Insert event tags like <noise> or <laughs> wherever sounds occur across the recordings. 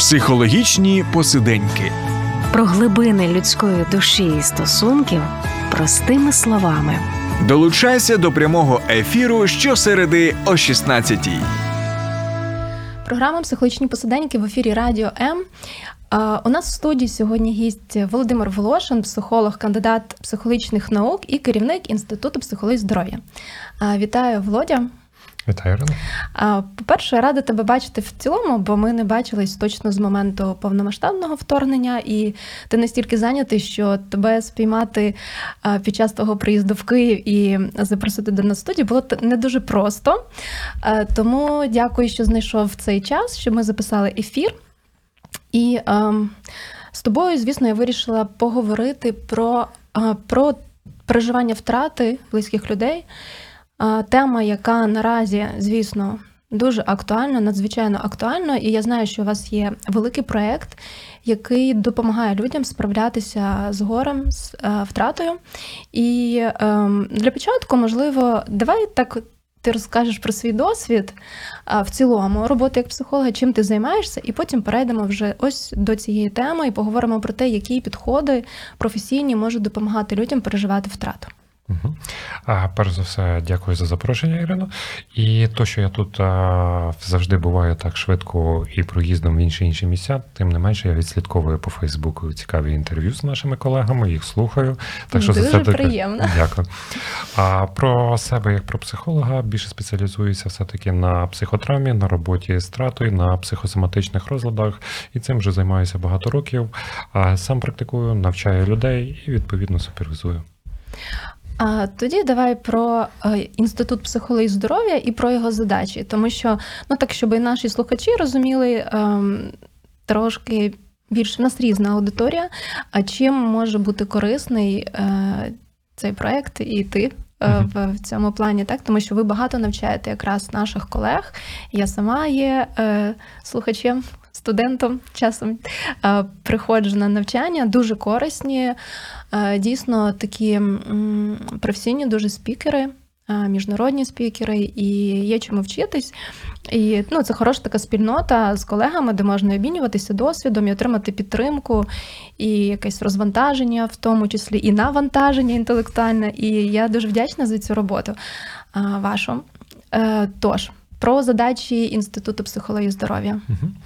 Психологічні посиденьки. Про глибини людської душі і стосунків простими словами. Долучайся до прямого ефіру щосереди о 16-й. Програма Психологічні посиденьки в ефірі Радіо М. У нас в студії сьогодні гість Володимир Волошин, психолог, кандидат психологічних наук і керівник Інституту психології здоров'я. Вітаю, Володя. Вітаю, Ірина. По-перше, рада тебе бачити в цілому, бо ми не бачились точно з моменту повномасштабного вторгнення, і ти настільки зайнятий, що тебе спіймати під час того приїзду в Київ і запросити до нас в студію було не дуже просто. Тому дякую, що знайшов цей час, що ми записали ефір. І ем, з тобою, звісно, я вирішила поговорити про, про переживання втрати близьких людей. Тема, яка наразі, звісно, дуже актуальна, надзвичайно актуальна, і я знаю, що у вас є великий проєкт, який допомагає людям справлятися з горем, з е, втратою. І ем, для початку, можливо, давай так. Ти розкажеш про свій досвід а, в цілому роботи як психолога, чим ти займаєшся, і потім перейдемо вже ось до цієї теми і поговоримо про те, які підходи професійні можуть допомагати людям переживати втрату. Угу. А, перш за все, дякую за запрошення, Ірино. І то, що я тут а, завжди буваю так швидко і проїздом в інші інші місця, тим не менше я відслідковую по Фейсбуку цікаві інтерв'ю з нашими колегами, їх слухаю. Так що Дуже за це приємно. Дякую. А про себе як про психолога більше спеціалізуюся все-таки на психотравмі, на роботі з тратою, на психосоматичних розладах, і цим вже займаюся багато років. А сам практикую, навчаю людей і відповідно супервізую. А тоді давай про е, інститут психології здоров'я і про його задачі, тому що ну так, щоб і наші слухачі розуміли ем, трошки більше в нас різна аудиторія. А чим може бути корисний е, цей проект і ти? е, В, в цьому плані, так тому що ви багато навчаєте якраз наших колег. Я сама є е, слухачем, студентом часом приходжу на навчання, дуже корисні. Дійсно, такі професійні дуже спікери, міжнародні спікери, і є чому вчитись. І ну, це хороша така спільнота з колегами, де можна обмінюватися досвідом і отримати підтримку, і якесь розвантаження, в тому числі і навантаження інтелектуальне. І я дуже вдячна за цю роботу вашу. Е, Тож, про задачі Інституту психології здоров'я. Мгм.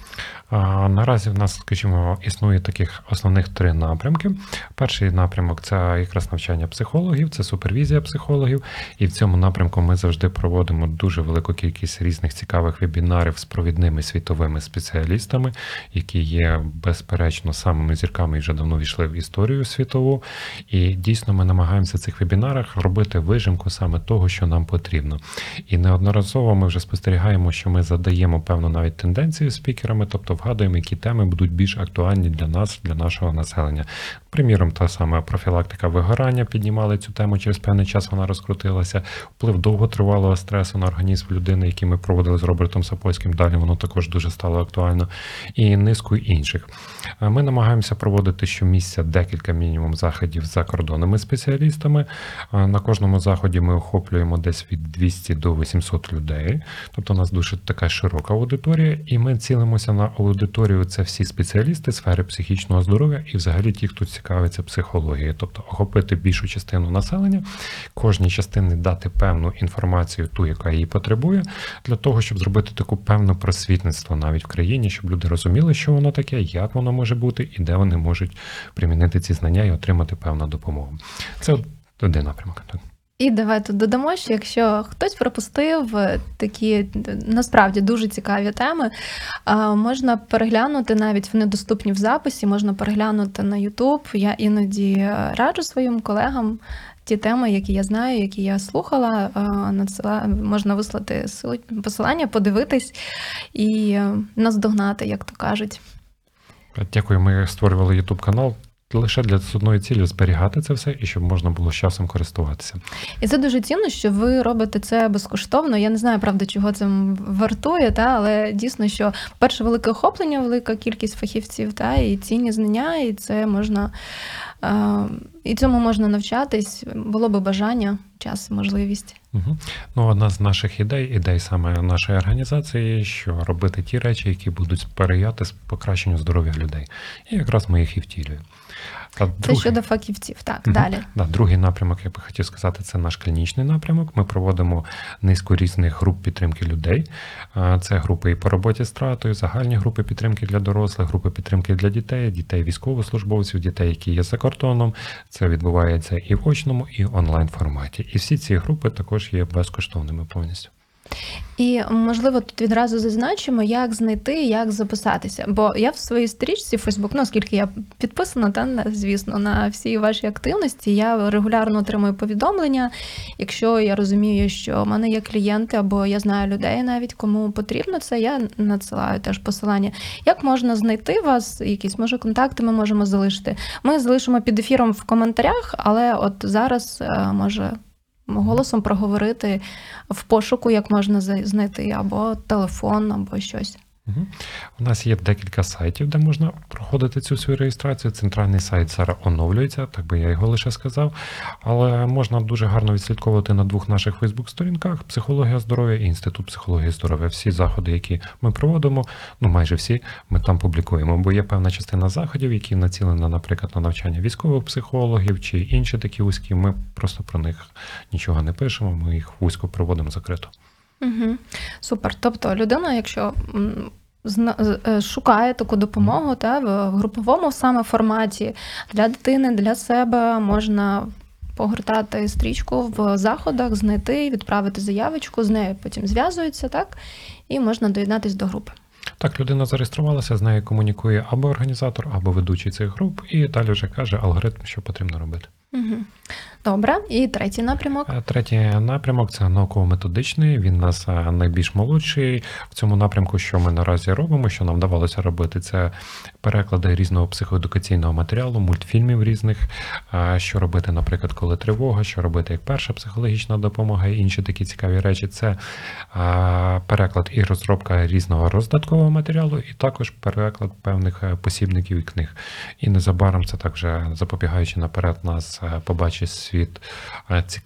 Наразі в нас, скажімо, існує таких основних три напрямки. Перший напрямок це якраз навчання психологів, це супервізія психологів. І в цьому напрямку ми завжди проводимо дуже велику кількість різних цікавих вебінарів з провідними світовими спеціалістами, які є безперечно самими зірками і вже давно війшли в історію світову. І дійсно ми намагаємося в цих вебінарах робити вижимку саме того, що нам потрібно. І неодноразово ми вже спостерігаємо, що ми задаємо певну навіть тенденцію спікерами, тобто вгадуємо, які теми будуть більш актуальні для нас, для нашого населення. Приміром, та сама профілактика вигорання піднімали цю тему через певний час. Вона розкрутилася. Вплив довготривалого стресу на організм людини, який ми проводили з Робертом Сапольським. Далі воно також дуже стало актуально, і низку інших. Е, Ми намагаємося проводити щомісяця декілька мінімум заходів з закордонними спеціалістами. Е, На кожному заході ми охоплюємо десь від 200 до 800 людей. Тобто у нас дуже така широка аудиторія, і ми цілимося на аудиторію. Це всі спеціалісти сфери психічного здоров'я і взагалі ті, хто цікавиться психологією, тобто охопити більшу частину населення, кожній частині дати певну інформацію, ту, яка її потребує, для того, щоб зробити таку певну просвітництво навіть в країні, щоб люди розуміли, що воно таке, як воно може бути, і де вони можуть примінити ці знання і отримати певну допомогу. Це один напрямок. І давай тут додамо, що якщо хтось пропустив е, такі насправді дуже цікаві теми, можна переглянути навіть вони доступні в записі, можна переглянути на YouTube. Я іноді е, раджу своїм колегам. Ті теми, які я знаю, які я слухала, е, можна вислати посилання, подивитись і е, наздогнати, як то кажуть. Дякую, ми створювали YouTube канал. Лише для одної цілі зберігати це все і щоб можна було з часом користуватися. І це дуже цінно, що ви робите це безкоштовно. Я не знаю, правда, чого це вартує, та але дійсно, що перше велике охоплення, велика кількість фахівців, та і цінні знання, і це можна Е, І цьому можна навчатись, було би бажання, час, можливість. Угу. Ну, одна з наших ідей, ідей саме нашої організації, що робити ті речі, які будуть сприяти покращенню здоров'я людей. І якраз ми їх і втілюємо. А Це другий- щодо фахівців. Так, Мгм. далі. Да, другий напрямок, я би хотів сказати, це наш клінічний напрямок. Ми проводимо низку різних груп підтримки людей. Це групи і по роботі з стратою, загальні групи підтримки для дорослих, групи підтримки для дітей, дітей військовослужбовців, дітей, які є за кордоном. Це відбувається і в очному, і онлайн форматі. І всі ці групи також є безкоштовними повністю. І можливо тут відразу зазначимо, як знайти, як записатися. Бо я в своїй стрічці Facebook, ну оскільки я підписана, та звісно, на всі ваші активності, я регулярно отримую повідомлення. Якщо я розумію, що в мене є клієнти, або я знаю людей навіть кому потрібно це, я надсилаю теж посилання. Як можна знайти вас? Якісь може контакти ми можемо залишити. Ми залишимо під ефіром в коментарях, але от зараз е, може голосом проговорити в пошуку, як можна знайти або телефон, або щось. У нас є декілька сайтів, де можна проходити цю свою реєстрацію. Центральний сайт зараз оновлюється, так би я його лише сказав. Але можна дуже гарно відслідковувати на двох наших Фейсбук-сторінках: психологія здоров'я і інститут психології здоров'я. Всі заходи, які ми проводимо, ну майже всі, ми там публікуємо. Бо є певна частина заходів, які націлені, наприклад, на навчання військових психологів чи інші такі вузькі. Ми просто про них нічого не пишемо. Ми їх вузько проводимо закрито. Угу. Супер. Тобто людина, якщо е, шукає таку допомогу та, в груповому саме форматі для дитини, для себе можна погортати стрічку в заходах, знайти, відправити заявочку, з нею потім зв'язуються, так, і можна доєднатись до групи. Так, людина зареєструвалася, з нею комунікує або організатор, або ведучий цих груп, і далі вже каже алгоритм, що потрібно робити. Угу. Добре, і третій напрямок. Е, Третій напрямок це науково-методичний. Він нас е, найбільш молодший в цьому напрямку, що ми наразі робимо, що нам вдавалося робити, це переклади різного психоедукаційного матеріалу, мультфільмів різних. е, Що робити, наприклад, коли тривога, що робити як перша психологічна допомога і інші такі цікаві речі. Це переклад і розробка різного роздаткового матеріалу, і також переклад певних посібників і книг. І незабаром це також запобігаючи наперед нас побачить світ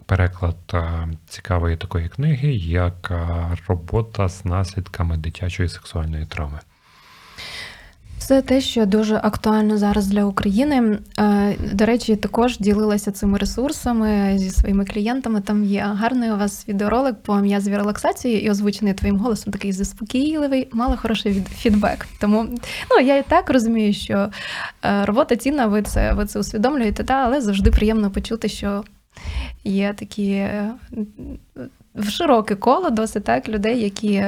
переклад цікавої такої книги, як робота з наслідками дитячої сексуальної травми. Це те, що дуже актуально зараз для України. Е, До речі, також ділилася цими ресурсами зі своїми клієнтами. Там є гарний у вас відеоролик по м'язовій релаксації і озвучений твоїм голосом, такий заспокійливий, мали хороший фідбек. Тому ну я і так розумію, що е, робота цінна, ви це ви це усвідомлюєте, та але завжди приємно почути, що є такі е, в широке коло досить так людей, які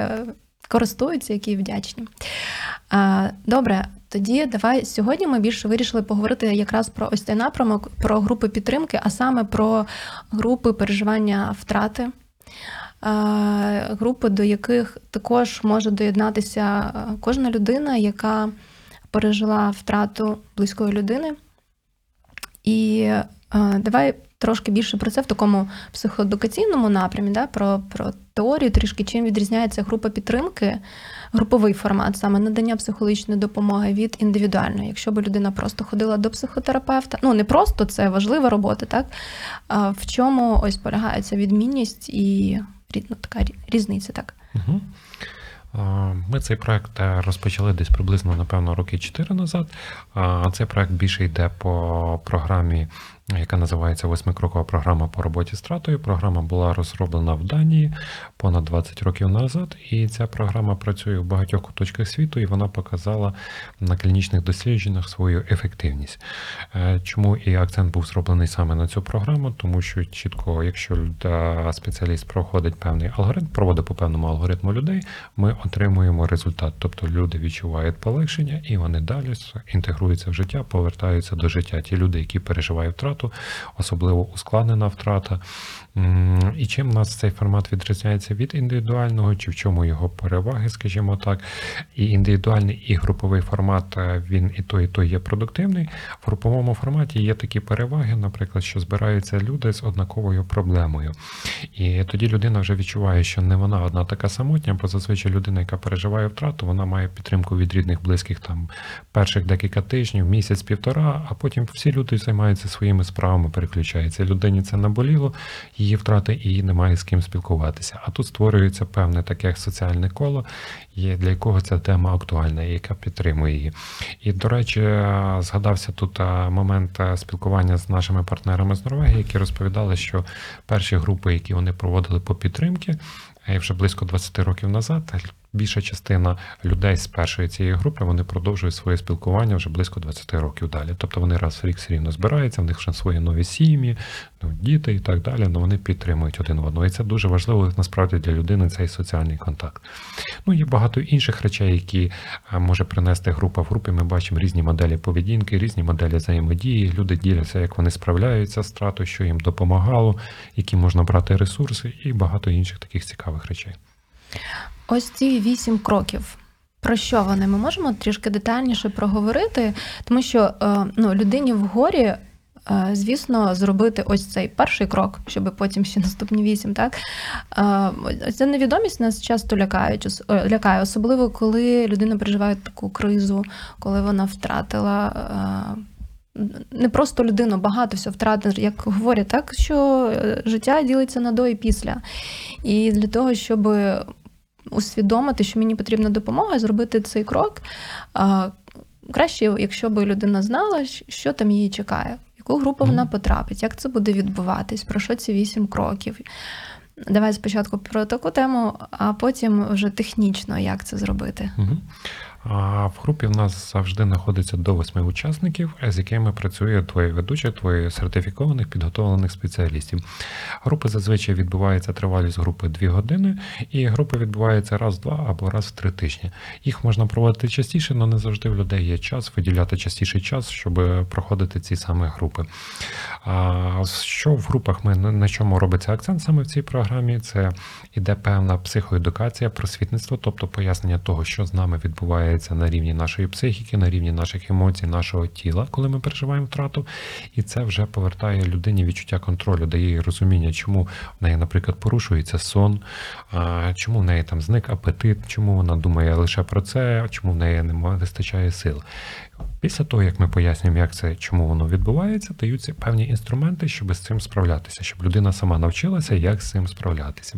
користуються, які вдячні. Добре, тоді давай сьогодні ми більше вирішили поговорити якраз про ось цей напрямок, про групи підтримки, а саме про групи переживання втрати. Групи, до яких також може доєднатися кожна людина, яка пережила втрату близької людини. І давай трошки більше про це в такому психоедукаційному напрямі, да, про, про теорію, трішки чим відрізняється група підтримки, груповий формат, саме надання психологічної допомоги від індивідуальної. Якщо б людина просто ходила до психотерапевта, ну не просто це важлива робота, так а в чому ось полягає ця відмінність і ну, така різниця, так. Угу. Ми цей проект е, розпочали десь приблизно, напевно, роки 4 назад. Цей проект більше йде по програмі, яка називається Восьмикрокова програма по роботі з тратою. Програма була розроблена в Данії понад 20 років назад, і ця програма працює в багатьох куточках світу, і вона показала на клінічних дослідженнях свою ефективність. Е, Чому і акцент був зроблений саме на цю програму? Тому що чітко, якщо спеціаліст проходить певний алгоритм, проводить по певному алгоритму людей, ми отримуємо результат. Тобто люди відчувають полегшення і вони далі інтегруються в життя, повертаються до життя. Ті люди, які переживають втрату, втрату, особливо ускладнена втрата. І чим нас цей формат відрізняється від індивідуального, чи в чому його переваги, скажімо так. І індивідуальний і груповий формат е, він і той, і той є продуктивний. В груповому форматі є такі переваги, наприклад, що збираються люди з однаковою проблемою. І тоді людина вже відчуває, що не вона одна така самотня, бо зазвичай людина, яка переживає втрату, вона має підтримку від рідних, близьких там перших декілька тижнів, місяць, півтора, а потім всі люди займаються своїми справами, переключаються. Людині це наболіло, її втрати, і немає з ким спілкуватися. А тут створюється певне таке соціальне коло, для якого ця тема актуальна, і яка підтримує її. І, до речі, е, згадався тут е, момент е, спілкування з нашими партнерами з Норвегії, які розповідали, що перші групи, які вони проводили по підтримки, е, вже близько 20 років назад, більша частина людей з першої цієї групи вони продовжують своє спілкування вже близько 20 років далі. Тобто вони раз в рік все рівно збираються, в них вже свої нові сім'ї, ну, діти і так далі, але вони підтримують один одного. І це дуже важливо насправді для людини цей соціальний контакт. Ну, є багато інших речей, які е, може принести група в групі. Ми бачимо різні моделі поведінки, різні моделі взаємодії. Люди діляться, як вони справляються з стратою, що їм допомагало, які можна брати ресурси, і багато інших таких цікавих речей. Ось ці вісім кроків. Про що вони? Ми можемо трішки детальніше проговорити, тому що е, ну, людині в горі, е, звісно, зробити ось цей перший крок, щоб потім ще наступні вісім. Так? Е, Ця невідомість нас часто е, лякає, особливо коли людина переживає таку кризу, коли вона втратила. Не просто людину, багато всього втратив, як говорять, так що життя ділиться на до і після. І для того, щоб усвідомити, що мені потрібна допомога, зробити цей крок. Краще, якщо б людина знала, що там її чекає, в яку групу вона потрапить, як це буде відбуватись, про що ці вісім кроків. Давай спочатку про таку тему, а потім вже технічно, як це зробити. Угу. А в групі в нас завжди знаходиться до восьми учасників, з якими працює твоє ведуче, твоє сертифікованих підготовлених спеціалістів. Групи зазвичай відбувається тривалість групи 2 години, і групи відбуваються раз в два або раз в три тижні. Їх можна проводити частіше, але не завжди в людей є час виділяти частіший час, щоб проходити ці саме групи. А що в групах ми на чому робиться акцент саме в цій програмі? Це іде певна психоедукація, просвітництво, тобто пояснення того, що з нами відбувається на рівні нашої психіки, на рівні наших емоцій, нашого тіла, коли ми переживаємо втрату. І це вже повертає людині відчуття контролю, дає їй розуміння, чому в неї, наприклад, порушується сон, чому в неї там зник апетит, чому вона думає лише про це, чому в неї не вистачає сил. Після того, як ми пояснюємо, як це, чому воно відбувається, даються певні інструменти, щоб з цим справлятися, щоб людина сама навчилася, як з цим справлятися.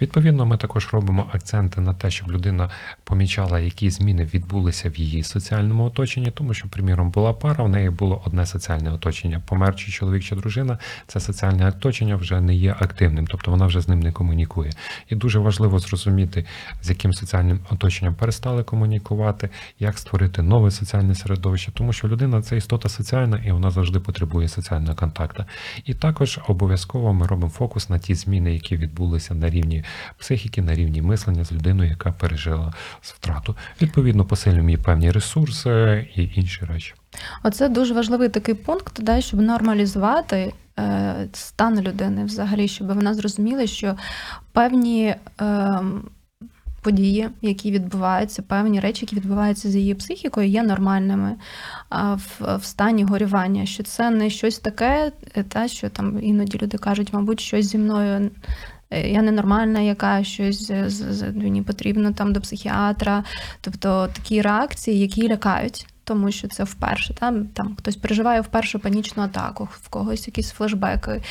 Відповідно, ми також робимо акценти на те, щоб людина помічала, які зміни відбулися в її соціальному оточенні, тому що, приміром, була пара, в неї було одне соціальне оточення. Помер чи чоловік чи дружина, це соціальне оточення вже не є активним, тобто вона вже з ним не комунікує. І дуже важливо зрозуміти, з яким соціальним оточенням перестали комунікувати, як створити нове соціальне середовище, тому що людина це істота соціальна і вона завжди потребує соціального контакту. І також обов'язково ми робимо фокус на ті зміни, які відбулися на рівні психіки, на рівні мислення з людиною, яка пережила втрату. Відповідно, посилюємо її певні ресурси і інші речі. Оце дуже важливий такий пункт, да, щоб нормалізувати е, стан людини взагалі, щоб вона зрозуміла, що певні е, події, які відбуваються, певні речі, які відбуваються з її психікою, є нормальними в, в стані горювання. Що це не щось таке, е, та що там іноді люди кажуть, мабуть, щось зі мною. е, Я ненормальна, яка щось з- мені потрібно там до психіатра. Тобто такі реакції, які лякають, тому що це вперше. Там, там хтось переживає вперше панічну атаку, в когось якісь флешбеки,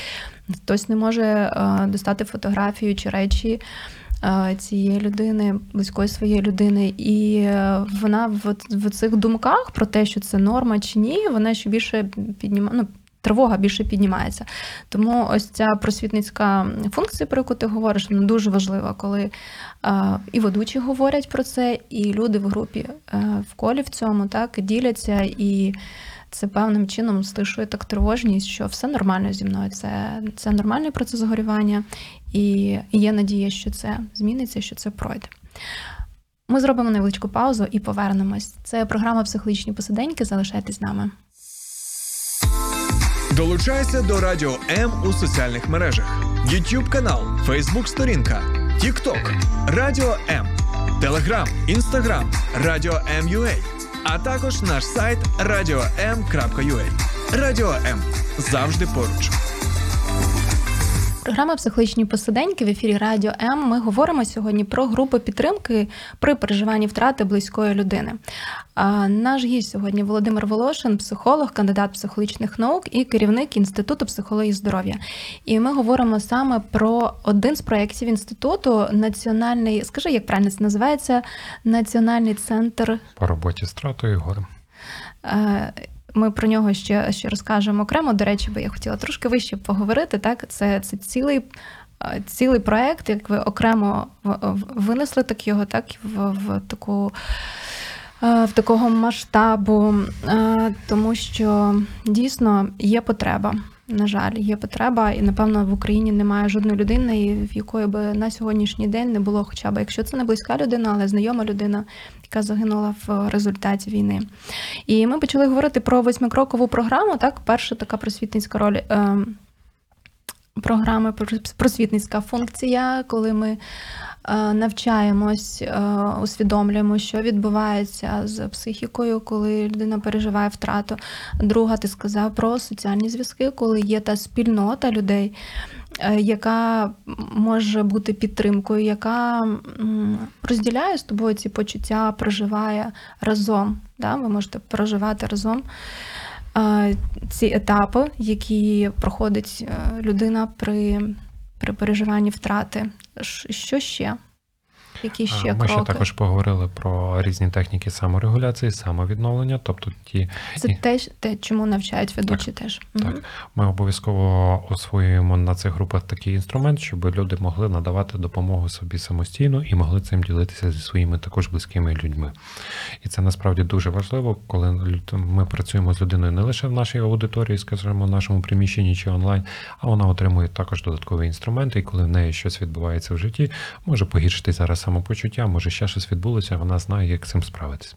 хтось не може е, достати фотографію чи речі е, цієї людини, близької своєї людини. І е, вона в, в цих думках про те, що це норма чи ні, вона ще більше піднімає. Ну, Тривога більше піднімається. Тому ось ця просвітницька функція, про яку ти говориш, вона дуже важлива, коли е, і ведучі говорять про це, і люди в групі е, в колі в цьому так діляться, і це певним чином стишує так тривожність, що все нормально зі мною. Це, це нормальний процес горювання, і, є надія, що це зміниться, що це пройде. Ми зробимо невеличку паузу і повернемось. Це програма психологічні посиденьки. Залишайтесь з нами. Долучайся до Радіо М у соціальних мережах: YouTube канал, Facebook сторінка, TikTok, Радіо М, Telegram, Instagram, Радіо М.UA, а також наш сайт radio.m.ua. Радіо М завжди поруч. Програма Психологічні посиденьки в ефірі Радіо М. Ми говоримо сьогодні про групи підтримки при переживанні втрати близької людини. Наш гість сьогодні Володимир Волошин, психолог, кандидат психологічних наук і керівник Інституту психології здоров'я. І ми говоримо саме про один з проєктів інституту національний, скажи, як правильно це називається, Національний центр По роботі з втратою і горем. Ми про нього ще, ще розкажемо окремо. До речі, бо я хотіла трошки вище поговорити. Так, це, це цілий. е, Цілий проект, як ви окремо винесли так його, так в, в таку е, в такого масштабу, е, тому що дійсно є потреба. На жаль, є потреба, і напевно в Україні немає жодної людини, в якої би на сьогоднішній день не було, хоча б якщо це не близька людина, але знайома людина, яка загинула в результаті війни. І ми почали говорити про восьмикрокову програму. Так, перша така просвітницька роль. Е, Програми просвітницька функція, коли ми навчаємось, е, усвідомлюємо, що відбувається з психікою, коли людина переживає втрату. Друга, ти сказав про соціальні зв'язки, коли є та спільнота людей, е, яка може бути підтримкою, яка розділяє з тобою ці почуття, проживає разом. Да? Ви можете проживати разом е, ці етапи, які проходить е, людина при, при переживанні втрати. Що ще? Які ще А, Ми кроки? ще також поговорили про різні техніки саморегуляції, самовідновлення, тобто ті Це і- теж те, чому навчають ведучі теж. Так, Мгм. ми обов'язково освоюємо на цих групах такий інструмент, щоб люди могли надавати допомогу собі самостійно і могли цим ділитися зі своїми також близькими людьми. І це насправді дуже важливо, коли ми працюємо з людиною не лише в нашій аудиторії, скажімо, в нашому приміщенні чи онлайн, а вона отримує також додаткові інструменти, і коли в неї щось відбувається в житті, може погіршити зараз самопочуття, може ще щось відбулося, вона знає, як з цим справитися.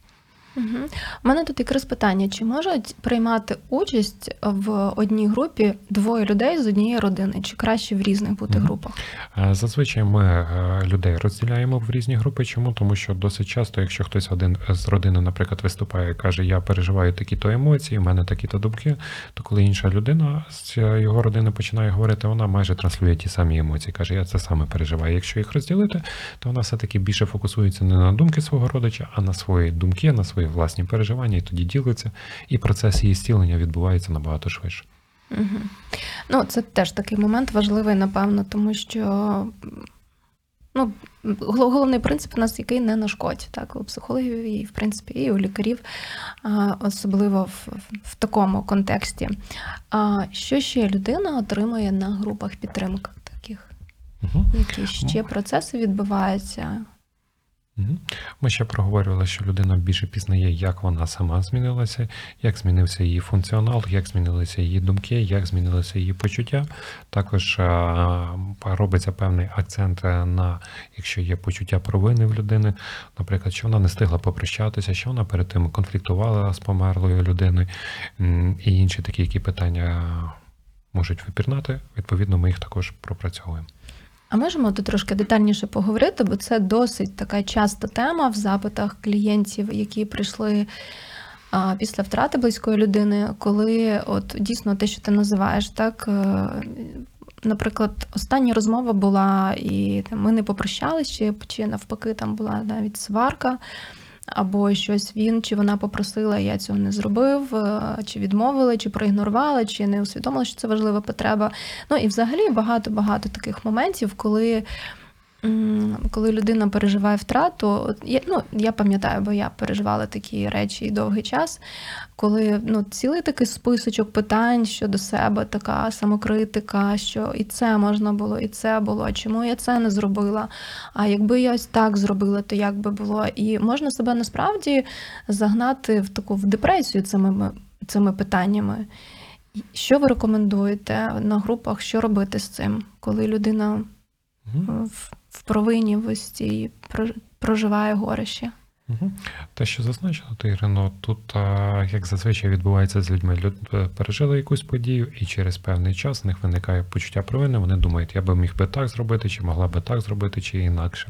Мгм. У мене тут якраз питання: чи можуть приймати участь в одній групі двоє людей з однієї родини, чи краще в різних бути Мгм. групах? Е, Зазвичай ми е, людей розділяємо в різні групи. Чому? Тому що досить часто, якщо хтось один з родини, наприклад, виступає і каже, я переживаю такі-то емоції, в мене такі-то думки, то коли інша людина з його родини починає говорити, вона майже транслює ті самі емоції. каже, я це саме переживаю. Якщо їх розділити, то вона все-таки більше фокусується не на думки свого родича, а на свої думки, на свої власні переживання, і тоді ділиться, і процес її зцілення відбувається набагато швидше. Угу. Ну, це теж такий момент важливий, напевно, тому що ну, головний принцип у нас який не нашкодь, так, у психологів і, в принципі, і у лікарів, особливо в, в такому контексті. А що ще людина отримує на групах підтримки таких? Угу. Які ще процеси відбуваються? Ми ще проговорювали, що людина більше пізнає, як вона сама змінилася, як змінився її функціонал, як змінилися її думки, як змінилися її почуття. Також робиться певний акцент на якщо є почуття провини в людини, наприклад, що вона не встигла попрощатися, що вона перед тим конфліктувала з померлою людиною, і інші такі, які питання можуть випірнати. Відповідно, ми їх також пропрацьовуємо. А можемо тут трошки детальніше поговорити, бо це досить така часта тема в запитах клієнтів, які прийшли після втрати близької людини, коли от дійсно те, що ти називаєш, так. е, Наприклад, остання розмова була, і там, ми не попрощалися, чи навпаки, там була навіть сварка, або щось він чи вона попросила, я цього не зробив, е, чи відмовили, чи проігнорували, чи не усвідомили, що це важлива потреба. Ну і взагалі багато-багато таких моментів, коли. Коли людина переживає втрату, от я, ну, я пам'ятаю, бо я переживала такі речі і довгий час, коли ну, цілий такий списочок питань щодо себе, така самокритика, що і це можна було, і це було, а чому я це не зробила? А якби я ось так зробила, то як би було? І можна себе насправді загнати в таку в депресію цими, цими питаннями. Що ви рекомендуєте на групах, що робити з цим, коли людина в, в ось проживає горе ще? Угу. Те, що зазначила ти, Ірино, тут, як зазвичай відбувається з людьми, люд е, пережили якусь подію, і через певний час в них виникає почуття провини. Вони думають, я би міг би так зробити, чи могла би так зробити, чи інакше.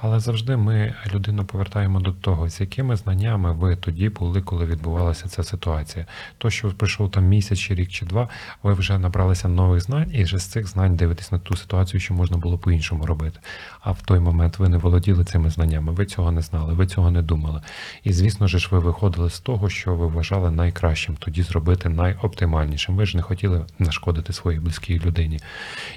Але завжди ми людину повертаємо до того, з якими знаннями ви тоді були, коли відбувалася ця ситуація. То, що пройшов там місяць, чи рік, чи два, ви вже набралися нових знань, і вже з цих знань дивитесь на ту ситуацію, що можна було по-іншому робити. А в той момент ви не володіли цими знаннями, ви цього не знали, ви цього не думали. І звісно ж, ви виходили з того, що ви вважали найкращим, тоді зробити найоптимальнішим. Ви ж не хотіли нашкодити своїй близькій людині.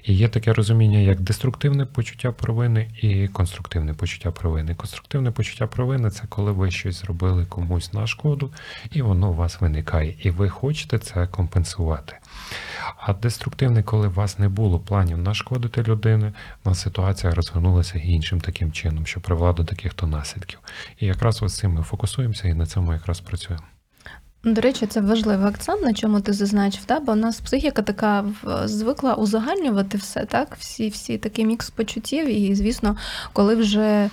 І є таке розуміння, як деструктивне почуття провини і конструктивне почуття провини. Конструктивне почуття провини це коли ви щось зробили комусь на шкоду, і воно у вас виникає, і ви хочете це компенсувати. А деструктивне, коли у вас не було планів нашкодити людини, на ситуація розгорнулася іншим таким чином, що привела до таких то наслідків. І якраз ось цим ми фокусуємося і на цьому якраз працюємо. До речі, це важливий акцент, на чому ти зазначив, та? бо у нас психіка така звикла узагальнювати все, так? Всі, всі такий мікс почуттів, і, звісно, коли вже.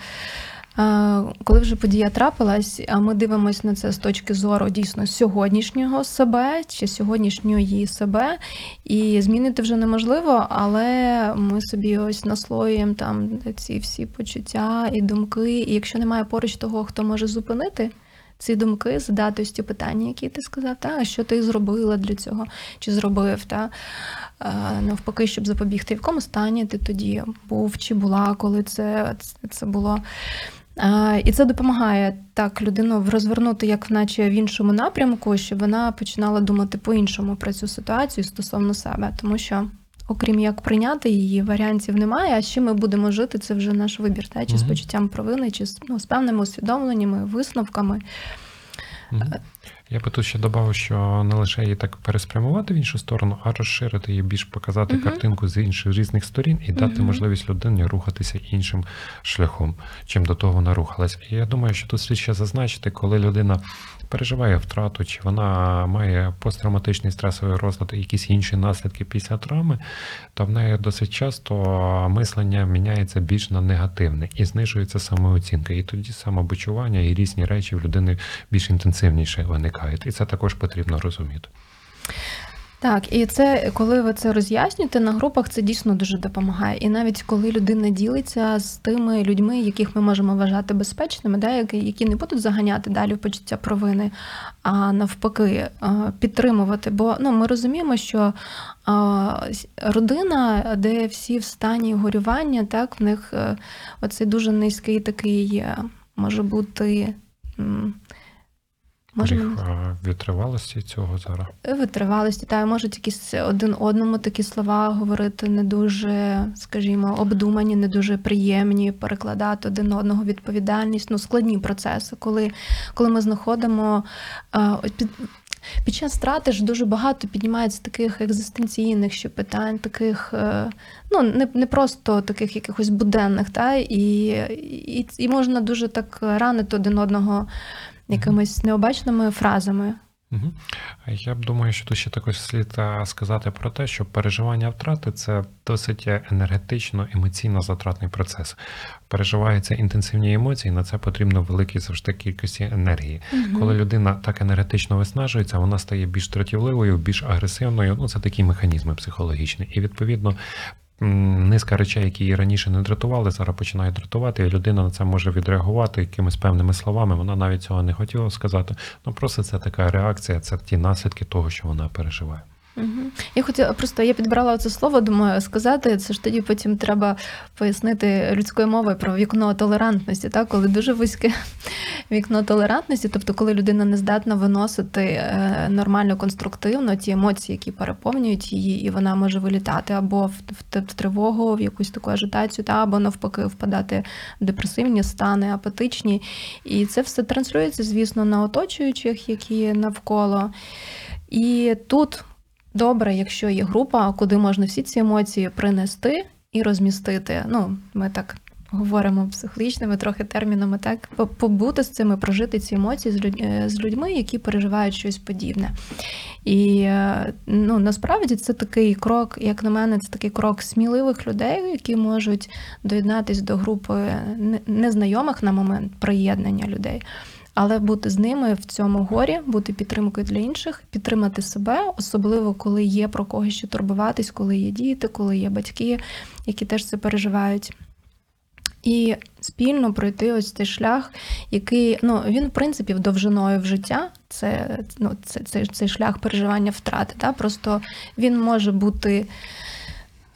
Коли вже подія трапилась, а ми дивимося на це з точки зору дійсно сьогоднішнього себе чи сьогоднішньої себе, і змінити вже неможливо, але ми собі ось наслоюємо там ці всі почуття і думки. І якщо немає поруч того, хто може зупинити ці думки, задати ось ті питання, які ти сказав, та а що ти зробила для цього, чи зробив, та навпаки, щоб запобігти, в якому стані ти тоді був чи була, коли це, це було. І це допомагає так людину розвернути, як наче в іншому напрямку, щоб вона починала думати по-іншому про цю ситуацію стосовно себе, тому що. Окрім як прийняти її, варіантів немає. А ще ми будемо жити, це вже наш вибір, та? чи з почуттям провини, чи з, ну, з певними усвідомленнями, висновками. Мгм. Я би тут ще додав, що не лише її так переспрямувати в іншу сторону, а розширити її, більш показати Мгм. картинку з інших різних сторін і дати Мгм. можливість людині рухатися іншим шляхом, чим до того вона рухалась. І я думаю, що тут слід ще зазначити, коли людина переживає втрату, чи вона має посттравматичний стресовий розлад і якісь інші наслідки після травми, то в неї досить часто мислення міняється більш на негативне і знижується самооцінка. І тоді самобочування і різні речі в людини більш інтенсивніше виникають. І це також потрібно розуміти. Так, і це коли ви це роз'яснюєте на групах, це дійсно дуже допомагає. І навіть коли людина ділиться з тими людьми, яких ми можемо вважати безпечними, да, які, не будуть заганяти далі почуття провини, а навпаки е, підтримувати. Бо ну, ми розуміємо, що родина, де всі в стані горювання, так, в них е, оцей дуже низький такий е, може бути. М, Може, Поріг а, витривалості цього зараз. Витривалості, та можуть якісь один одному такі слова говорити не дуже, скажімо, обдумані, не дуже приємні, перекладати один одного відповідальність, ну складні процеси, коли, коли ми знаходимо під. Під час страти ж дуже багато піднімається таких екзистенційних ще питань, таких, е, ну не, не просто таких якихось буденних, та і, і, і можна дуже так ранити один одного якимись необачними фразами. Угу. Я б думаю, що тут ще також слід сказати про те, що переживання втрати це досить енергетично, емоційно затратний процес. Переживаються інтенсивні емоції, на це потрібно великій завжди кількості енергії. Коли людина так енергетично виснажується, вона стає більш дратівливою, більш агресивною. Ну, це такі механізми психологічні. І відповідно. Низка речей, які її раніше не дратували, зараз починають дратувати, і людина на це може відреагувати якимись певними словами. Вона навіть цього не хотіла сказати. Ну просто це така реакція, це ті наслідки того, що вона переживає. Угу. Я хотіла просто я підбрала це слово, думаю, сказати. Це ж тоді потім треба пояснити людською мовою про вікно толерантності, так? коли дуже вузьке <laughs> вікно толерантності, тобто коли людина не здатна виносити е, нормально конструктивно ті емоції, які переповнюють її, і вона може вилітати або в, тривогу, в якусь таку ажитацію, та або навпаки впадати в депресивні стани, апатичні. І це все транслюється, звісно, на оточуючих, які навколо. І тут добре, якщо є група, куди можна всі ці емоції принести і розмістити. Ну, ми так говоримо психологічними трохи термінами, так побути з цими, прожити ці емоції з, людь- е, з людьми, які переживають щось подібне. І е, ну насправді це такий крок, як на мене, це такий крок сміливих людей, які можуть доєднатись до групи незнайомих на момент приєднання людей. Але бути з ними в цьому горі, бути підтримкою для інших, підтримати себе, особливо коли є про когось що турбуватись, коли є діти, коли є батьки, які теж це переживають. І спільно пройти ось цей шлях, який ну він в принципі довжиною в життя. Це ну це, це, цей шлях переживання втрати. Та просто він може бути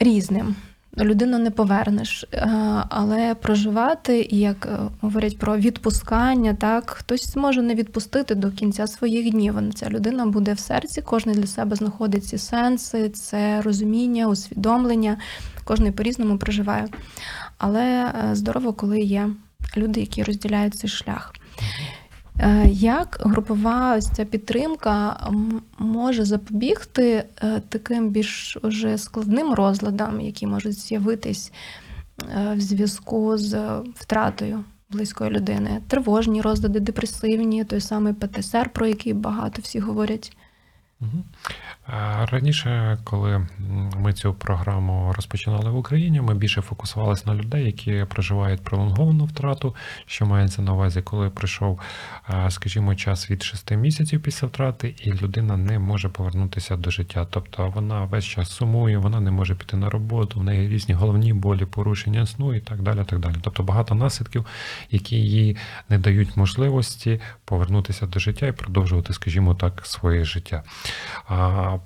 різним. Людину не повернеш, е, але проживати, як е, говорять про відпускання, так хтось може не відпустити до кінця своїх днів. Ця людина буде в серці, кожен для себе знаходить ці сенси, це розуміння, усвідомлення. Кожен по-різному проживає. Але е, здорово, коли є люди, які розділяють цей шлях. Е, Як групова ось ця підтримка може запобігти е, таким більш уже складним розладам, які можуть з'явитись е, в зв'язку з втратою близької людини? Тривожні розлади, депресивні, той самий ПТСР, про який багато всі говорять. Раніше, коли ми цю програму розпочинали в Україні, ми більше фокусувалися на людей, які проживають пролонговану втрату, що мається на увазі, коли прийшов, скажімо, час від 6 місяців після втрати, і людина не може повернутися до життя. Тобто вона весь час сумує, вона не може піти на роботу, в неї різні головні болі, порушення сну і так далі. Так далі. Тобто багато наслідків, які їй не дають можливості повернутися до життя і продовжувати, скажімо так, своє життя.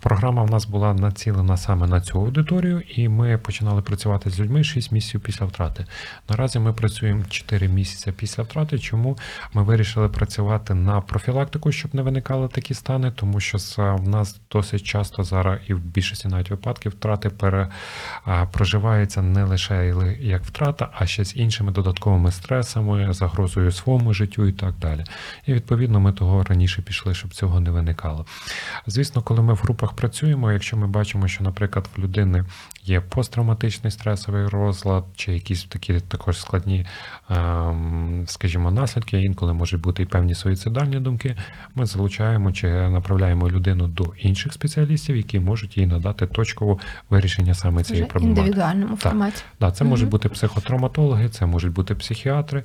Програма в нас була націлена саме на цю аудиторію, і ми починали працювати з людьми 6 місяців після втрати. Наразі ми працюємо 4 місяці після втрати. Чому ми вирішили працювати на профілактику, щоб не виникали такі стани, тому що в нас досить часто зараз і в більшості навіть випадків втрати проживаються не лише як втрата, а ще з іншими додатковими стресами, загрозою своєму життю і так далі. І відповідно ми того раніше пішли, щоб цього не виникало. Звісно, коли ми в групах працюємо, якщо ми бачимо, що, наприклад, в людини є посттравматичний стресовий розлад, чи якісь такі також складні, ем, скажімо, наслідки, інколи можуть бути і певні суїцидальні думки, ми залучаємо чи направляємо людину до інших спеціалістів, які можуть їй надати точкове вирішення саме цієї в проблематики. індивідуальному Так. форматі. Да, це можуть бути психотравматологи, це можуть бути психіатри.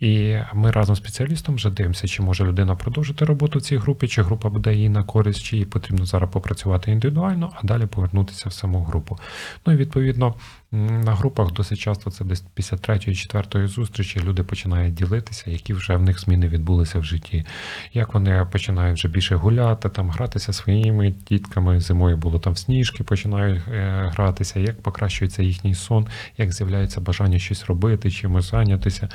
І ми разом з спеціалістом вже дивимося, чи може людина продовжити роботу в цій групі, чи група буде їй на користь, чи їй потрібно зараз попрацювати індивідуально, а далі повернутися в саму групу. Ну і відповідно на групах досить часто це десь після третьої, четвертої зустрічі люди починають ділитися, які вже в них зміни відбулися в житті. Як вони починають вже більше гуляти, там гратися своїми дітками. Зимою було там сніжки, починають е, гратися, як покращується їхній сон, як з'являється бажання щось робити, чимось зайнятися.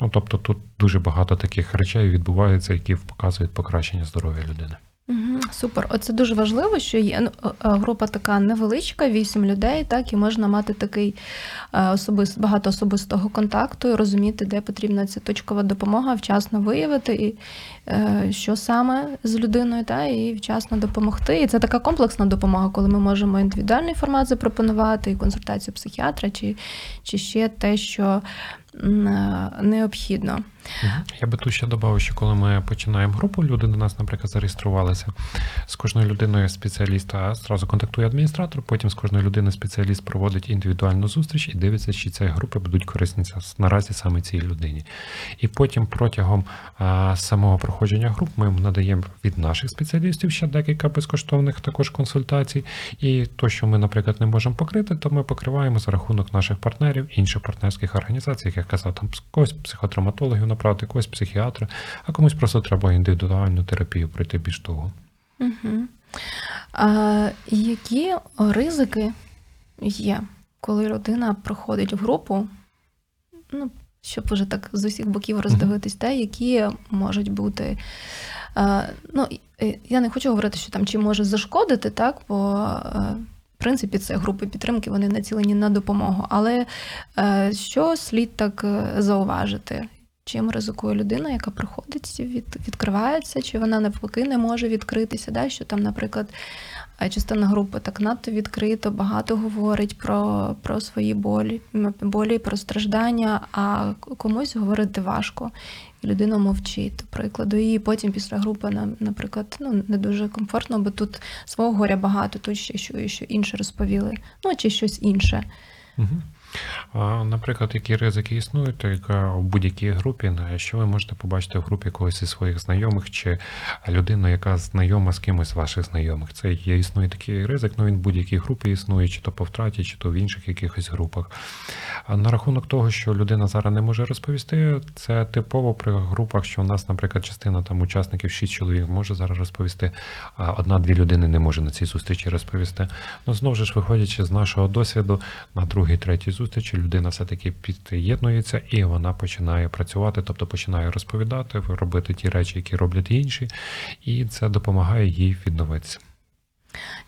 Ну тобто тут дуже багато таких речей відбувається, які показують покращення здоров'я людини. Супер, оце дуже важливо, що є ну, е, е, група така невеличка, вісім людей, так і можна мати такий е, особис, багато особистого контакту і розуміти, де потрібна ця точкова допомога, вчасно виявити і що саме з людиною, та і вчасно допомогти. І це така комплексна допомога, коли ми можемо індивідуальний формат запропонувати, і консультацію психіатра, чи, чи ще те, що необхідно. Я би тут ще додав, що коли ми починаємо групу, люди до нас, наприклад, зареєструвалися. З кожною людиною спеціаліста зразу контактує адміністратор, потім з кожною людиною спеціаліст проводить індивідуальну зустріч і дивиться, чи ці групи будуть корисні наразі саме цій людині. І потім протягом а, самого проходження груп ми їм надаємо від наших спеціалістів ще декілька безкоштовних також консультацій. І то, що ми, наприклад, не можемо покрити, то ми покриваємо за рахунок наших партнерів, інших партнерських організацій, як я казав, там когось психотравматологів направити, когось психіатра, а комусь просто треба індивідуальну терапію пройти більш довго. Угу. А, які ризики є, коли людина проходить в групу? Ну, щоб вже так з усіх боків роздивитись, те, які можуть бути. Ну, і я не хочу говорити, що там чи може зашкодити, так, бо е, в принципі це групи підтримки, вони націлені на допомогу. Але е, що слід так е, зауважити? Чим ризикує людина, яка приходить, від, відкривається, чи вона навпаки не може відкритися, да? що там, наприклад, частина групи так надто відкрито, багато говорить про, про свої болі, болі, про страждання, а комусь говорити важко. І людина мовчить, до прикладу. І потім після групи, на- наприклад, ну не дуже комфортно, бо тут свого горя багато, тут ще що, що інше розповіли, ну чи щось інше. Угу. Наприклад, які ризики існують, в будь-якій групі, що ви можете побачити в групі когось із своїх знайомих чи людину, яка знайома з кимось з ваших знайомих. Це є існує такий ризик, ну він в будь-якій групі існує, чи то по втраті, чи то в інших якихось групах. На рахунок того, що людина зараз не може розповісти, це типово при групах, що у нас, наприклад, частина там учасників, шість чоловік може зараз розповісти, а одна-дві людини не може на цій зустрічі розповісти. Ну знову ж виходячи з нашого досвіду, на другій, третій зустрічі людина все-таки під'єднується і вона починає працювати, тобто починає розповідати, робити ті речі, які роблять інші, і це допомагає їй відновитися.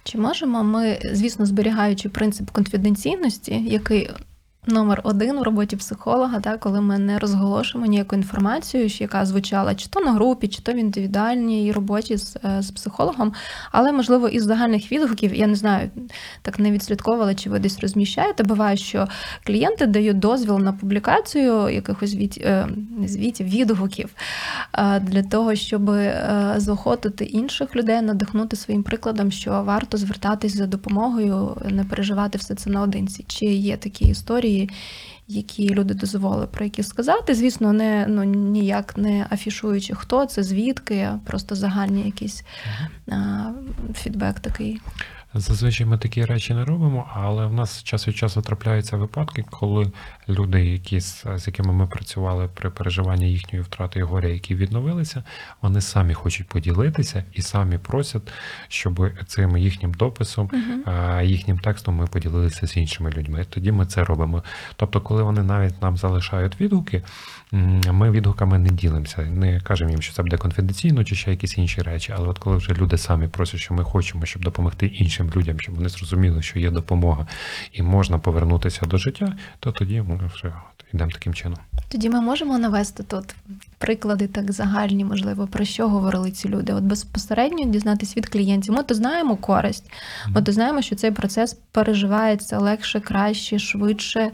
Чи можемо ми, звісно, зберігаючи принцип конфіденційності, який номер один в роботі психолога, так, коли ми не розголошуємо ніяку інформацію, яка звучала чи то на групі, чи то в індивідуальній роботі з, е, з психологом, але можливо із загальних відгуків, я не знаю, так не відслідковувала, чи ви десь розміщаєте. Буває, що клієнти дають дозвіл на публікацію якихось від, е, не звітів, відгуків е, для того, щоб заохотити інших людей, надихнути своїм прикладом, що варто звертатись за допомогою, не переживати все це наодинці. Чи є такі історії, які люди дозволили про які сказати? Звісно, не ну ніяк не афішуючи, хто це, звідки, просто загальний якийсь а, фідбек такий. Зазвичай ми такі речі не робимо, але в нас час від часу трапляються випадки, коли люди, які з, якими ми працювали при переживанні їхньої втрати і горя, які відновилися, вони самі хочуть поділитися і самі просять, щоб цим їхнім дописом, а, їхнім текстом ми поділилися з іншими людьми. Тоді ми це робимо. Тобто, коли вони навіть нам залишають відгуки, ми відгуками не ділимося, не кажемо їм, що це буде конфіденційно чи ще якісь інші речі. Але от коли вже люди самі просять, що ми хочемо, щоб допомогти іншим людям, щоб вони зрозуміли, що є допомога і можна повернутися до життя, то тоді ми от йдемо таким чином. Тоді ми можемо навести тут приклади так загальні, можливо, про що говорили ці люди. От безпосередньо дізнатись від клієнтів. Ми то знаємо користь, ми то знаємо, що цей процес переживається легше, краще, швидше.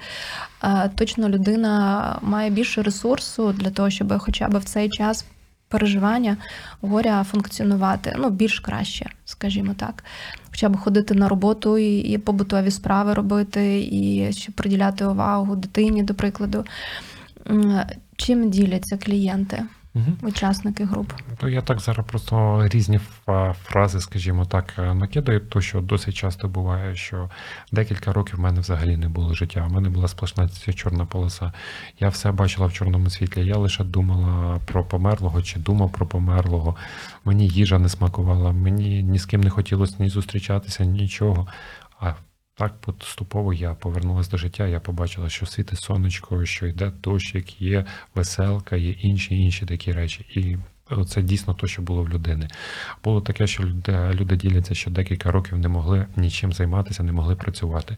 Е, Точно людина має більше ресурсу для того, щоб хоча б в цей час. Переживання горя функціонувати ну більш краще, скажімо так, хоча б ходити на роботу і, і побутові справи робити, і щоб приділяти увагу дитині, до прикладу. Чим діляться клієнти, Угу. учасники груп? То я так зараз просто різні фрази, скажімо так, е, накидаю, то що досить часто буває, що декілька років в мене взагалі не було життя. У мене була сплошна ця чорна полоса. Я все бачила в чорному світлі. Я лише думала про померлого чи думав про померлого. Мені їжа не смакувала, мені ні з ким не хотілося ні зустрічатися, нічого. А так поступово я повернулася до життя. Я побачила, що світить сонечко, що йде дощик, є веселка, є інші інші такі речі. І це дійсно те, що було в людини. Було таке, що люди, люди діляться, що декілька років не могли нічим займатися, не могли працювати,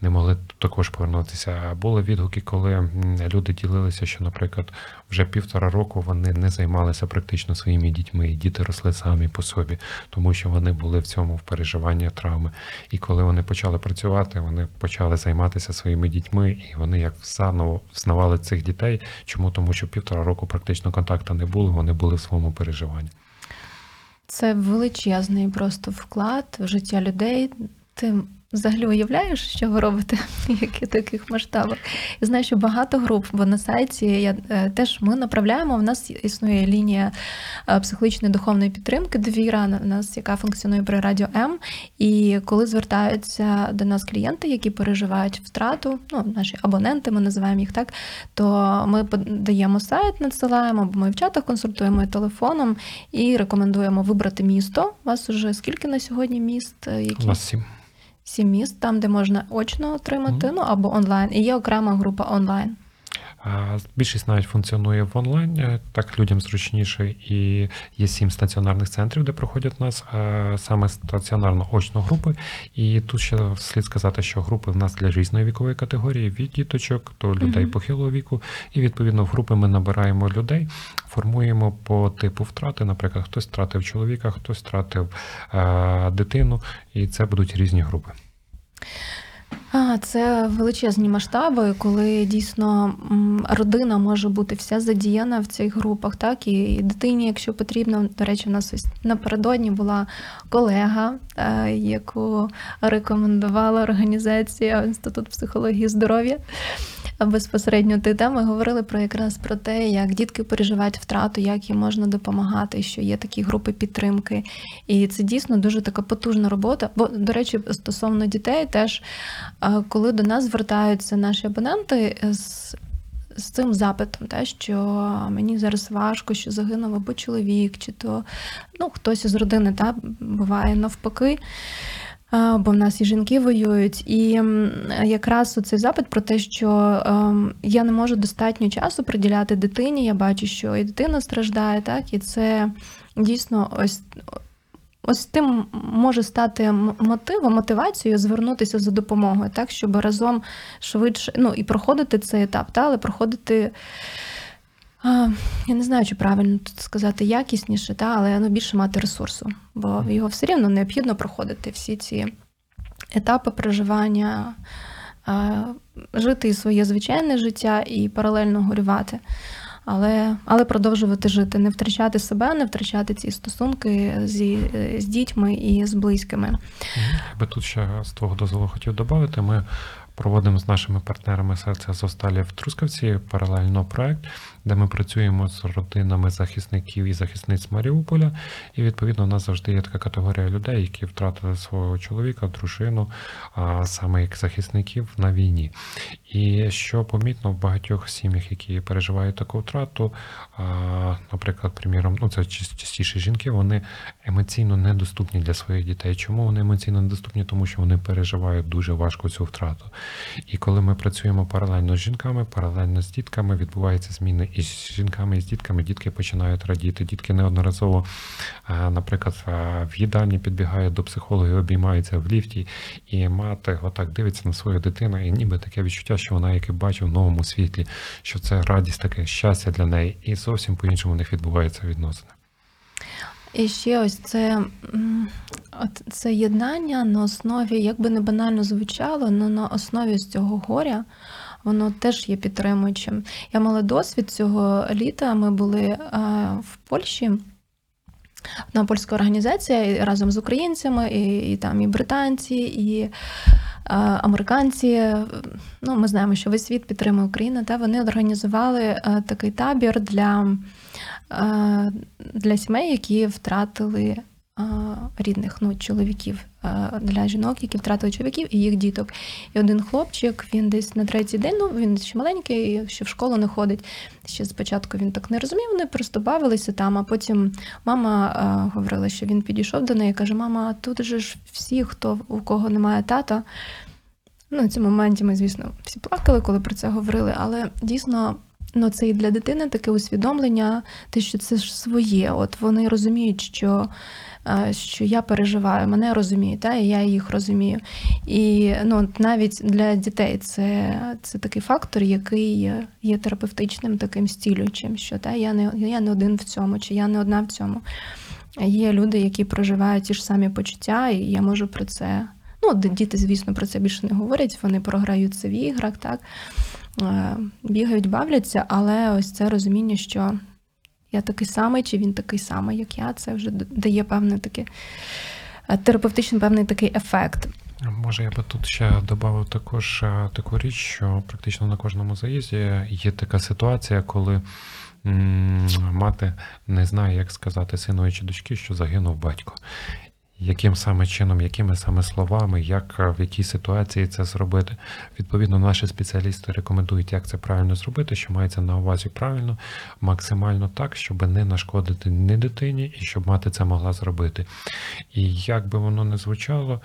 не могли також повернутися. Були відгуки, коли люди ділилися, що, наприклад, вже півтора року вони не займалися практично своїми дітьми, і діти росли самі по собі, тому що вони були в цьому в переживанні травми. І коли вони почали працювати, вони почали займатися своїми дітьми, і вони як заново взнавали цих дітей. Чому? Тому що півтора року практично контакту не було, вони були в своєму переживанні. Це величезний просто вклад в життя людей. Ти взагалі уявляєш, що ви робите в яких таких масштабах? Я знаю, що багато груп, бо на сайті я е, теж ми направляємо. У нас існує лінія е, психологічної духовної підтримки довіра на нас, яка функціонує при радіо М. І коли звертаються до нас клієнти, які переживають втрату, ну наші абоненти, ми називаємо їх так, то ми подаємо сайт, надсилаємо, бо ми в чатах консультуємо і телефоном і рекомендуємо вибрати місто. У вас уже скільки на сьогодні міст? е, Які? У нас сім. Сім міст, там, де можна очно отримати, Мгм. ну або онлайн. І є окрема група онлайн. Більшість навіть функціонує в онлайн, е, так людям зручніше, і є сім стаціонарних центрів, де проходять у нас саме стаціонарно очно групи. І тут ще слід сказати, що групи в нас для різної вікової категорії від діточок до людей похилого віку. І відповідно в групи ми набираємо людей, формуємо по типу втрати. Наприклад, хтось втратив чоловіка, хтось втратив дитину, і це будуть різні групи. Це величезні масштаби, коли дійсно родина може бути вся задіяна в цих групах, так і дитині, якщо потрібно. До речі, в нас ось напередодні була колега, е, яку рекомендувала організація Інститут психології здоров'я. Безпосередньо ти там ми говорили про якраз про те, як дітки переживають втрату, як їм можна допомагати, що є такі групи підтримки. І це дійсно дуже така потужна робота. Бо, до речі, стосовно дітей, теж коли до нас звертаються наші абоненти з. З цим запитом, те, що мені зараз важко, що загинув або чоловік, чи то ну, хтось із родини та, буває навпаки, бо в нас і жінки воюють. І якраз цей запит про те, що ем, я не можу достатньо часу приділяти дитині, я бачу, що і дитина страждає, так, і це дійсно ось. Ось тим може стати мотивом, мотивацією звернутися за допомогою, так, щоб разом швидше ну, і проходити цей етап, та, але проходити, я не знаю, чи правильно тут сказати якісніше, та, але ну, більше мати ресурсу, бо його все рівно необхідно проходити всі ці етапи проживання, а, жити своє звичайне життя і паралельно горювати. Але, але продовжувати жити, не втрачати себе, не втрачати ці стосунки зі, з дітьми і з близькими. Я би тут ще з твого дозволу хотів додати. Ми проводимо з нашими партнерами серця Зосталі в Трускавці паралельно проект, де ми працюємо з родинами захисників і захисниць Маріуполя. І відповідно у нас завжди є така категорія людей, які втратили свого чоловіка, дружину, а саме як захисників на війні. І що помітно в багатьох сім'ях, які переживають таку втрату, наприклад, приміром, ну це частіше жінки, вони емоційно недоступні для своїх дітей. Чому вони емоційно недоступні? Тому що вони переживають дуже важко цю втрату. І коли ми працюємо паралельно з жінками, паралельно з дітками, відбуваються зміни і з жінками, і з дітками. Дітки починають радіти. Дітки неодноразово, наприклад, в їдальні підбігають до психологів, обіймаються в ліфті, і мати отак дивиться на свою дитину, і ніби таке відчуття, що вона як і бачить в новому світлі, що це радість, таке щастя для неї, і зовсім по-іншому в них відбуваються відносини. І ще ось це, це єднання на основі, як би не банально звучало, але на основі з цього горя. Воно теж є підтримуючим. Я мала досвід цього літа. Ми були е, в Польщі. Одна польська організація разом з українцями, і, і там і британці, і е, американці. Ну, ми знаємо, що весь світ підтримує Україну. Та вони організували е, такий табір для, е, для сімей, які втратили рідних ну, чоловіків, для жінок, які втратили чоловіків і їх діток. І один хлопчик, він десь на третій день, ну він ще маленький, ще в школу не ходить. Ще спочатку він так не розумів, вони просто бавилися там, а потім мама говорила, що він підійшов до неї каже: Мама, тут же ж всі, хто у кого немає тата. Ну, на цьому моменті ми, звісно, всі плакали, коли про це говорили, але дійсно. Ну, це і для дитини таке усвідомлення, те, що це ж своє. От вони розуміють, що, що я переживаю, мене розуміють, та, і я їх розумію. І ну, навіть для дітей це, це такий фактор, який є- є терапевтичним, таким стілюючим, що та, я, не, я не один в цьому, чи я не одна в цьому. Є люди, які проживають ті ж самі почуття, і я можу про це. Ну, діти, звісно, про це більше не говорять, вони програються в іграх, так, е, бігають, бавляться, але ось це розуміння, що я такий самий, чи він такий самий, як я, це вже дає певне таке е, терапевтичний певний такий ефект. Може, я би тут ще додав також е, таку річ, що практично на кожному заїзді є така ситуація, коли мати не знає, як сказати синові чи дочки, що загинув батько. Яким саме чином, якими саме словами, як е, в якій ситуації це зробити. Відповідно, наші спеціалісти рекомендують, як це правильно зробити, що мається на увазі правильно, максимально так, щоб не нашкодити ні дитині і щоб мати це могла зробити. І як би воно не звучало,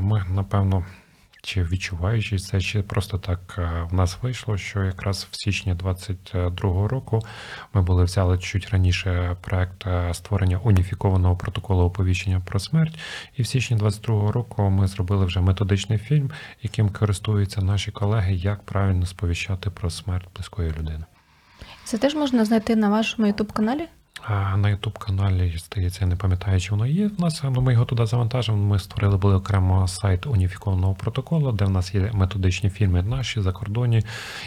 ми напевно. Чи відчуваючи це, чи просто так е, в нас вийшло, що якраз в січні 22-го року ми були взяли чуть раніше проект е, створення уніфікованого протоколу оповіщення про смерть. І в січні 22-го року ми зробили вже методичний фільм, яким користуються наші колеги, як правильно сповіщати про смерть близької людини. Це теж можна знайти на вашому youtube каналі А на Ютуб каналі, здається, я не пам'ятаю, чи воно є. В нас ну, ми його туди завантажимо. Ми створили були окремо сайт уніфікованого протоколу, де в нас є методичні фільми наші закордонні,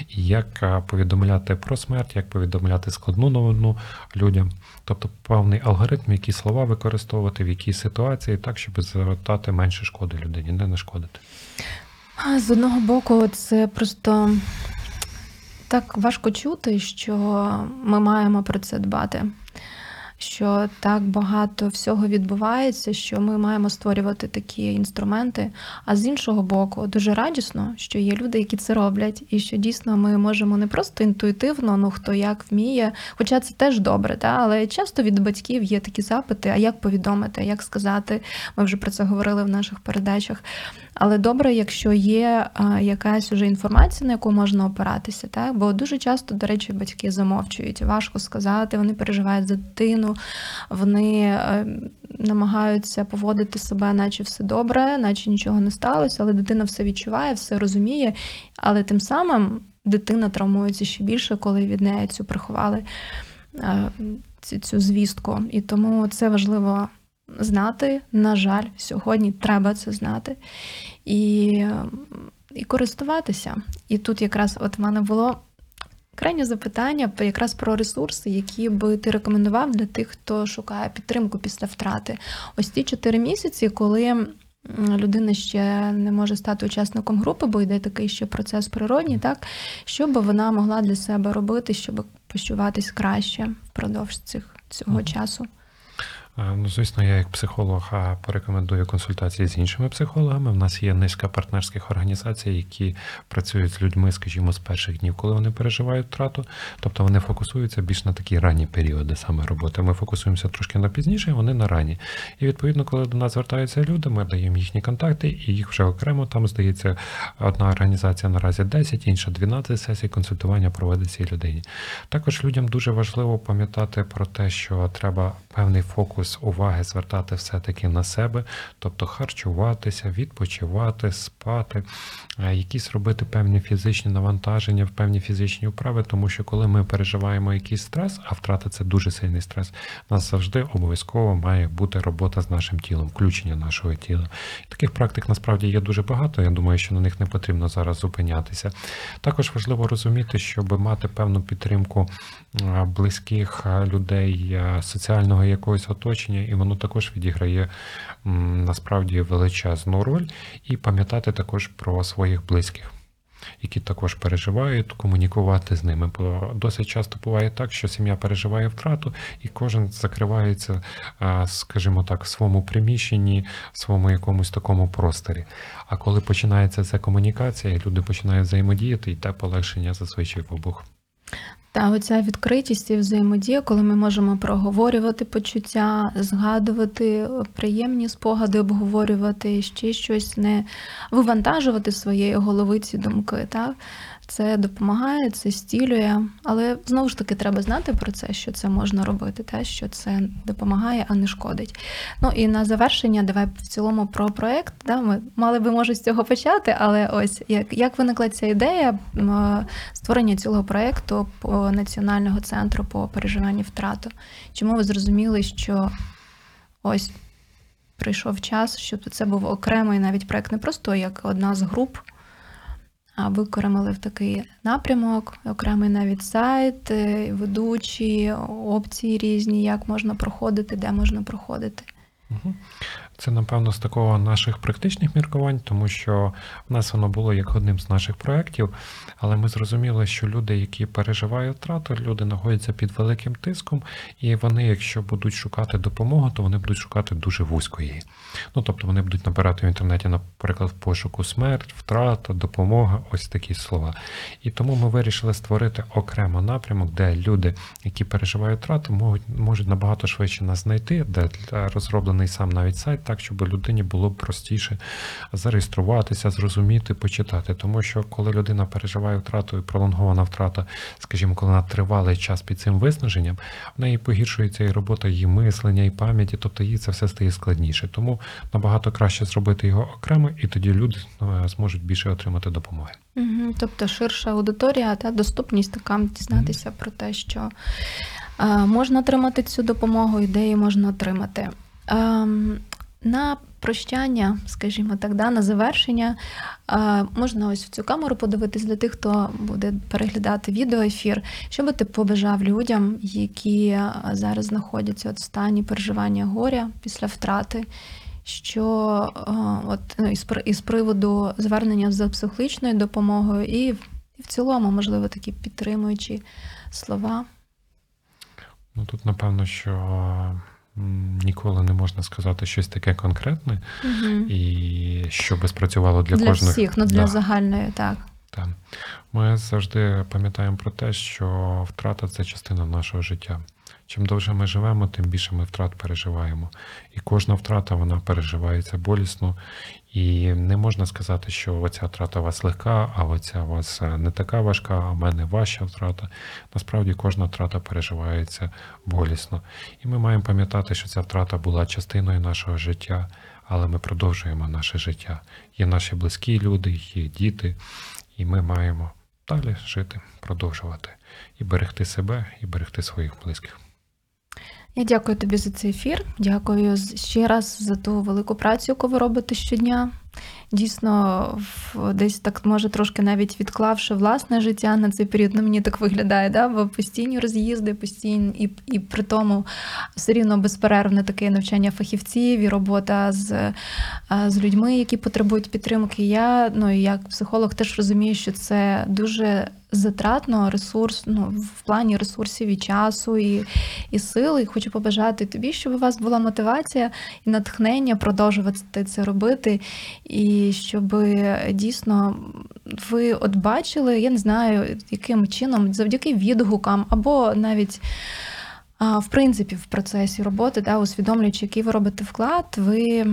як повідомляти про смерть, як повідомляти складну новину людям. Тобто певний алгоритм, які слова використовувати, в якій ситуації, так, щоб завертати менше шкоди людині, не нашкодити. З одного боку, це просто так важко чути, що ми маємо про це дбати. Що так багато всього відбувається, що ми маємо створювати такі інструменти. А з іншого боку, дуже радісно, що є люди, які це роблять, і що дійсно ми можемо не просто інтуїтивно, ну хто як вміє, хоча це теж добре, та але часто від батьків є такі запити: а як повідомити, як сказати. Ми вже про це говорили в наших передачах. Але добре, якщо є якась уже інформація, на яку можна опиратися, так? бо дуже часто, до речі, батьки замовчують. Важко сказати, вони переживають за дитину, вони е, намагаються поводити себе, наче все добре, наче нічого не сталося, але дитина все відчуває, все розуміє. Але тим самим дитина травмується ще більше, коли від неї цю приховали е, цю, звістку. І тому це важливо знати. На жаль, сьогодні треба це знати і, і користуватися. І тут якраз от в мене було крайнє запитання якраз про ресурси, які би ти рекомендував для тих, хто шукає підтримку після втрати. Ось ті чотири місяці, коли людина ще не може стати учасником групи, бо йде такий ще процес природній, так що би вона могла для себе робити, щоб почуватись краще впродовж цих цього Мгм. часу. Е, Ну, звісно, я як психолог порекомендую консультації з іншими психологами. У нас є низка партнерських організацій, які працюють з людьми, скажімо, з перших днів, коли вони переживають втрату. Тобто вони фокусуються більш на такі ранні періоди саме роботи. Ми фокусуємося трошки на пізніше, вони на ранні. І відповідно, коли до нас звертаються люди, ми даємо їхні контакти, і їх вже окремо там здається одна організація наразі 10, інша 12 сесій консультування проводить цій людині. Також людям дуже важливо пам'ятати про те, що треба певний фокус уваги звертати все-таки на себе, тобто харчуватися, відпочивати, спати, е, якісь робити певні фізичні навантаження, певні фізичні вправи, тому що коли ми переживаємо якийсь стрес, а втрата це дуже сильний стрес, у нас завжди обов'язково має бути робота з нашим тілом, включення нашого тіла. Таких практик насправді є дуже багато. Я думаю, що на них не потрібно зараз зупинятися. Також важливо розуміти, щоб мати певну підтримку близьких людей, соціального якогось оточення, і воно також відіграє насправді величезну роль, і пам'ятати також про своїх близьких. Які також переживають, комунікувати з ними. Бо досить часто буває так, що сім'я переживає втрату, і кожен закривається, скажімо так, в своєму приміщенні, в своєму якомусь такому просторі. А коли починається ця комунікація, люди починають взаємодіяти, і те полегшення зазвичай в обох. Та оця відкритість і взаємодія, коли ми можемо проговорювати почуття, згадувати приємні спогади, обговорювати ще щось, не вивантажувати своєї голови ці думки. Так? Це допомагає, це стілює, але знову ж таки треба знати про це, що це можна робити, те, що це допомагає, а не шкодить. Ну і на завершення, давай в цілому про проект. Да? Ми мали би може з цього почати, але ось як, як виникла ця ідея створення цього проекту по національного центру по переживанню втрату? Чому ви зрозуміли, що ось прийшов час, щоб це був окремий навіть проект, не просто як одна з груп, а викоремили в такий напрямок, окремий навіть сайт, е, ведучі, опції різні, як можна проходити, де можна проходити. Мгм. Це, напевно, з такого наших практичних міркувань, тому що в нас воно було як одним з наших проєктів, але ми зрозуміли, що люди, які переживають втрату, люди знаходяться під великим тиском, і вони, якщо будуть шукати допомогу, то вони будуть шукати дуже вузько її. Ну, тобто вони будуть набирати в інтернеті, наприклад, в пошуку смерть, втрата, допомога, ось такі слова. І тому ми вирішили створити окремо напрямок, де люди, які переживають втрату, можуть, можуть набагато швидше нас знайти, де створений сам навіть сайт, так щоб людині було простіше зареєструватися, зрозуміти, почитати. Тому що коли людина переживає втрату і пролонгована втрата, скажімо, коли вона тривалий час під цим виснаженням, в неї погіршується і робота її мислення, і пам'яті, тобто їй це все стає складніше. Тому набагато краще зробити його окремо, і тоді люди е, зможуть більше отримати допомоги. Угу. Тобто ширша аудиторія та доступність така дізнатися про те, що е, можна отримати цю допомогу, і де її можна отримати. Ем, на прощання, скажімо так, да, на завершення, можна ось в цю камеру подивитись для тих, хто буде переглядати відеоефір. Що би ти побажав людям, які зараз знаходяться от в стані переживання горя після втрати? Що от ну, із, із приводу звернення за психологічною допомогою, і, і в цілому, можливо, такі підтримуючі слова. Ну тут напевно, що ніколи не можна сказати щось таке конкретне, Угу. і що би спрацювало для, Для, кожних. всіх, ну для Да. загальної, так. Так. Ми завжди пам'ятаємо про те, що втрата це частина нашого життя. Чим довше ми живемо, тим більше ми втрат переживаємо. І кожна втрата вона переживається болісно. І не можна сказати, що оця втрата у вас легка, а оця у вас е, не така важка, а в мене важча втрата. Насправді кожна втрата переживається болісно. І ми маємо пам'ятати, що ця втрата була частиною нашого життя, але ми продовжуємо наше життя. Є наші близькі люди, є діти, і ми маємо далі жити, продовжувати і берегти себе, і берегти своїх близьких. Я дякую тобі за цей ефір. Дякую ще раз за ту велику працю, яку ви робите щодня. Дійсно, десь так може трошки навіть відклавши власне життя на цей період, ну мені так виглядає, да? бо постійні роз'їзди, постійні, і, і при тому все рівно безперервне таке навчання фахівців і робота з, з людьми, які потребують підтримки. Я, ну як психолог, теж розумію, що це дуже затратно ресурс, ну, в плані ресурсів і часу, і, і сил. І хочу побажати тобі, щоб у вас була мотивація і натхнення продовжувати це робити, і щоб дійсно ви от бачили, я не знаю, яким чином, завдяки відгукам, або навіть. В принципі, в процесі роботи, да, усвідомлюючи, який ви робите вклад, ви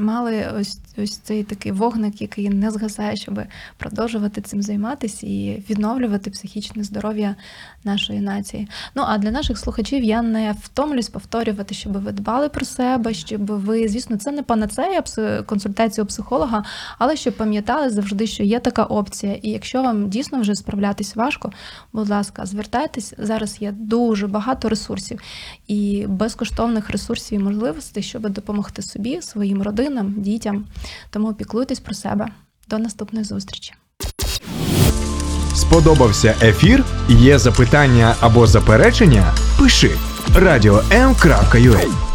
мали ось, ось цей такий вогник, який не згасає, щоб продовжувати цим займатися і відновлювати психічне здоров'я нашої нації. Ну а для наших слухачів я не втомлюсь повторювати, щоб ви дбали про себе, щоб ви, звісно, це не панацея консультація у психолога, але щоб пам'ятали завжди, що є така опція. І якщо вам дійсно вже справлятись важко, будь ласка, звертайтесь. Зараз є дуже багато ресурсів і безкоштовних ресурсів і можливостей, щоб допомогти собі, своїм родинам, дітям. Тому піклуйтесь про себе. До наступної зустрічі. Сподобався ефір? Є запитання або заперечення? Пиши радіом.ua